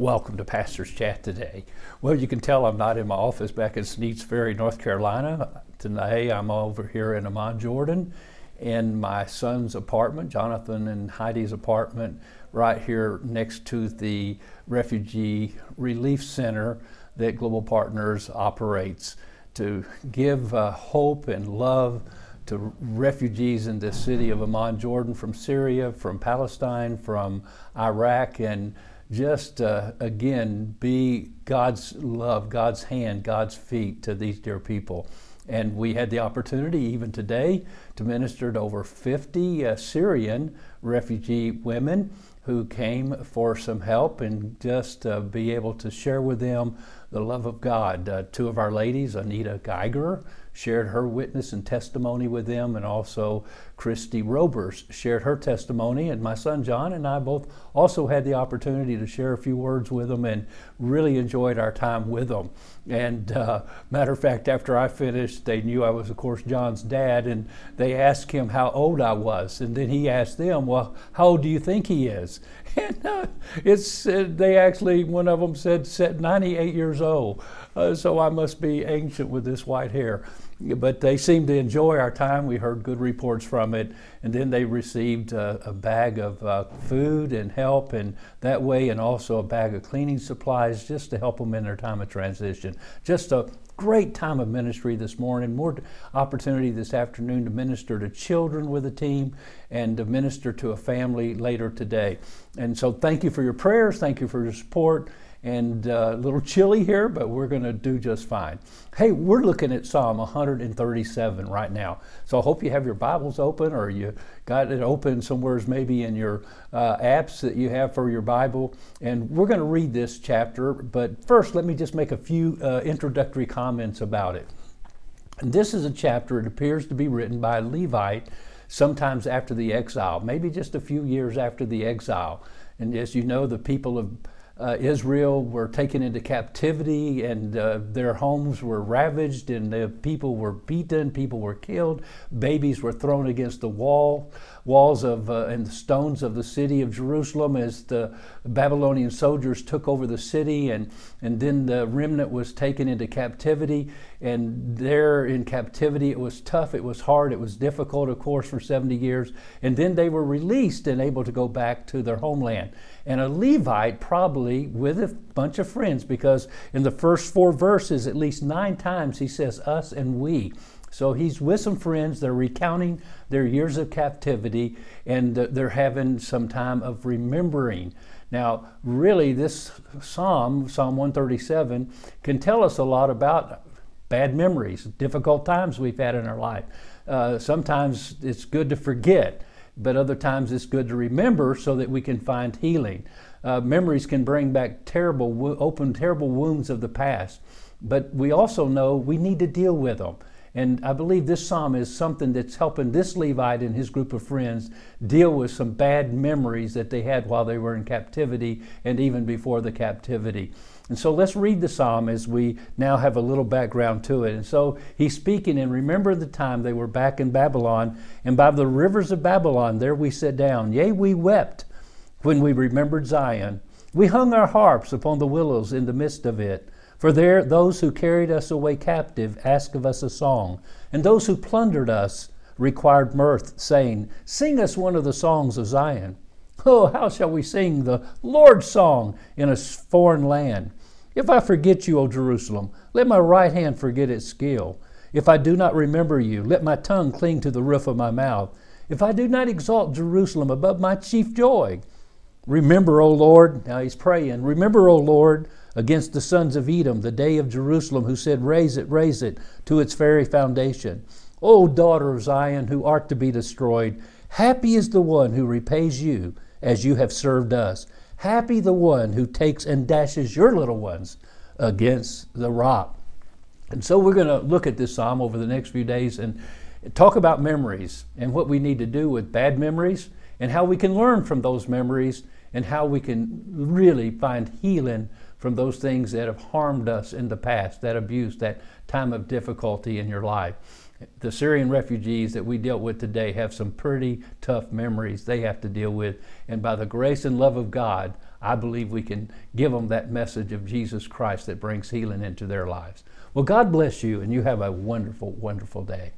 Welcome to Pastor's Chat today. Well, you can tell I'm not in my office back in Sneads Ferry, North Carolina. Today I'm over here in Amman, Jordan, in my son's apartment, Jonathan and Heidi's apartment, right here next to the Refugee Relief Center that Global Partners operates to give uh, hope and love to refugees in the city of Amman, Jordan, from Syria, from Palestine, from Iraq, and just uh, again be God's love, God's hand, God's feet to these dear people. And we had the opportunity, even today, to minister to over 50 uh, Syrian refugee women who came for some help and just uh, be able to share with them the love of God. Uh, two of our ladies, Anita Geiger, shared her witness and testimony with them, and also Kristi Robers shared her testimony. And my son John and I both also had the opportunity to share a few words with them and really enjoyed our time with them. And uh, matter of fact, after I finished, they knew I was, of course, John's dad, and they asked him how old I was. And then he asked them, Well, how old do you think he is? And uh, it's, uh, they actually, one of them said, said 98 years old. Uh, so I must be ancient with this white hair but they seemed to enjoy our time. We heard good reports from it, and then they received a, a bag of uh, food and help, and that way, and also a bag of cleaning supplies just to help them in their time of transition. Just a great time of ministry this morning. More opportunity this afternoon to minister to children with a team and to minister to a family later today. And so, thank you for your prayers. Thank you for your support and uh, a little chilly here, but we're going to do just fine. Hey, we're looking at Psalm 137 right now. So I hope you have your Bibles open or you got it open somewhere, maybe in your uh, apps that you have for your Bible. And we're going to read this chapter, but first, let me just make a few uh, introductory comments about it. And this is a chapter, it appears to be written by a Levite sometimes after the exile, maybe just a few years after the exile. And as you know, the people of uh, Israel were taken into captivity and uh, their homes were ravaged and the people were beaten, people were killed, babies were thrown against the wall, walls of uh, and the stones of the city of Jerusalem as the Babylonian soldiers took over the city and and then the remnant was taken into captivity. And there in captivity it was tough, it was hard, it was difficult of course for 70 years. And then they were released and able to go back to their homeland and a Levite probably with a bunch of friends because in the first four verses, at least nine times, he says us and we. So he's with some friends, they're recounting their years of captivity, and they're having some time of remembering. Now, really, this psalm, Psalm 137, can tell us a lot about bad memories, difficult times we've had in our life. Uh, sometimes it's good to forget but other times it's good to remember so that we can find healing. Uh, memories can bring back terrible, open terrible wounds of the past, but we also know we need to deal with them. And I believe this psalm is something that's helping this Levite and his group of friends deal with some bad memories that they had while they were in captivity and even before the captivity. And so let's read the psalm as we now have a little background to it. And so he's speaking, and remember the time they were back in Babylon, and by the rivers of Babylon, there we sat down. Yea, we wept when we remembered Zion. We hung our harps upon the willows in the midst of it. For there those who carried us away captive asked of us a song, and those who plundered us required mirth, saying, Sing us one of the songs of Zion. Oh, how shall we sing the Lord's song in a foreign land? If I forget you, O Jerusalem, let my right hand forget its skill. If I do not remember you, let my tongue cling to the roof of my mouth. If I do not exalt Jerusalem above my chief joy, remember, O Lord, now he's praying, remember, O Lord, against the sons of Edom, the day of Jerusalem, who said, Raze it, raze it to its very foundation. O daughter of Zion, who art to be destroyed, happy is the one who repays you as you have served us. Happy the one who takes and dashes your little ones against the rock. And so we're going to look at this psalm over the next few days and talk about memories and what we need to do with bad memories and how we can learn from those memories and how we can really find healing from those things that have harmed us in the past, that abuse, that time of difficulty in your life the Syrian refugees that we dealt with today have some pretty tough memories they have to deal with. And by the grace and love of God, I believe we can give them that message of Jesus Christ that brings healing into their lives. Well, God bless you, and you have a wonderful, wonderful day.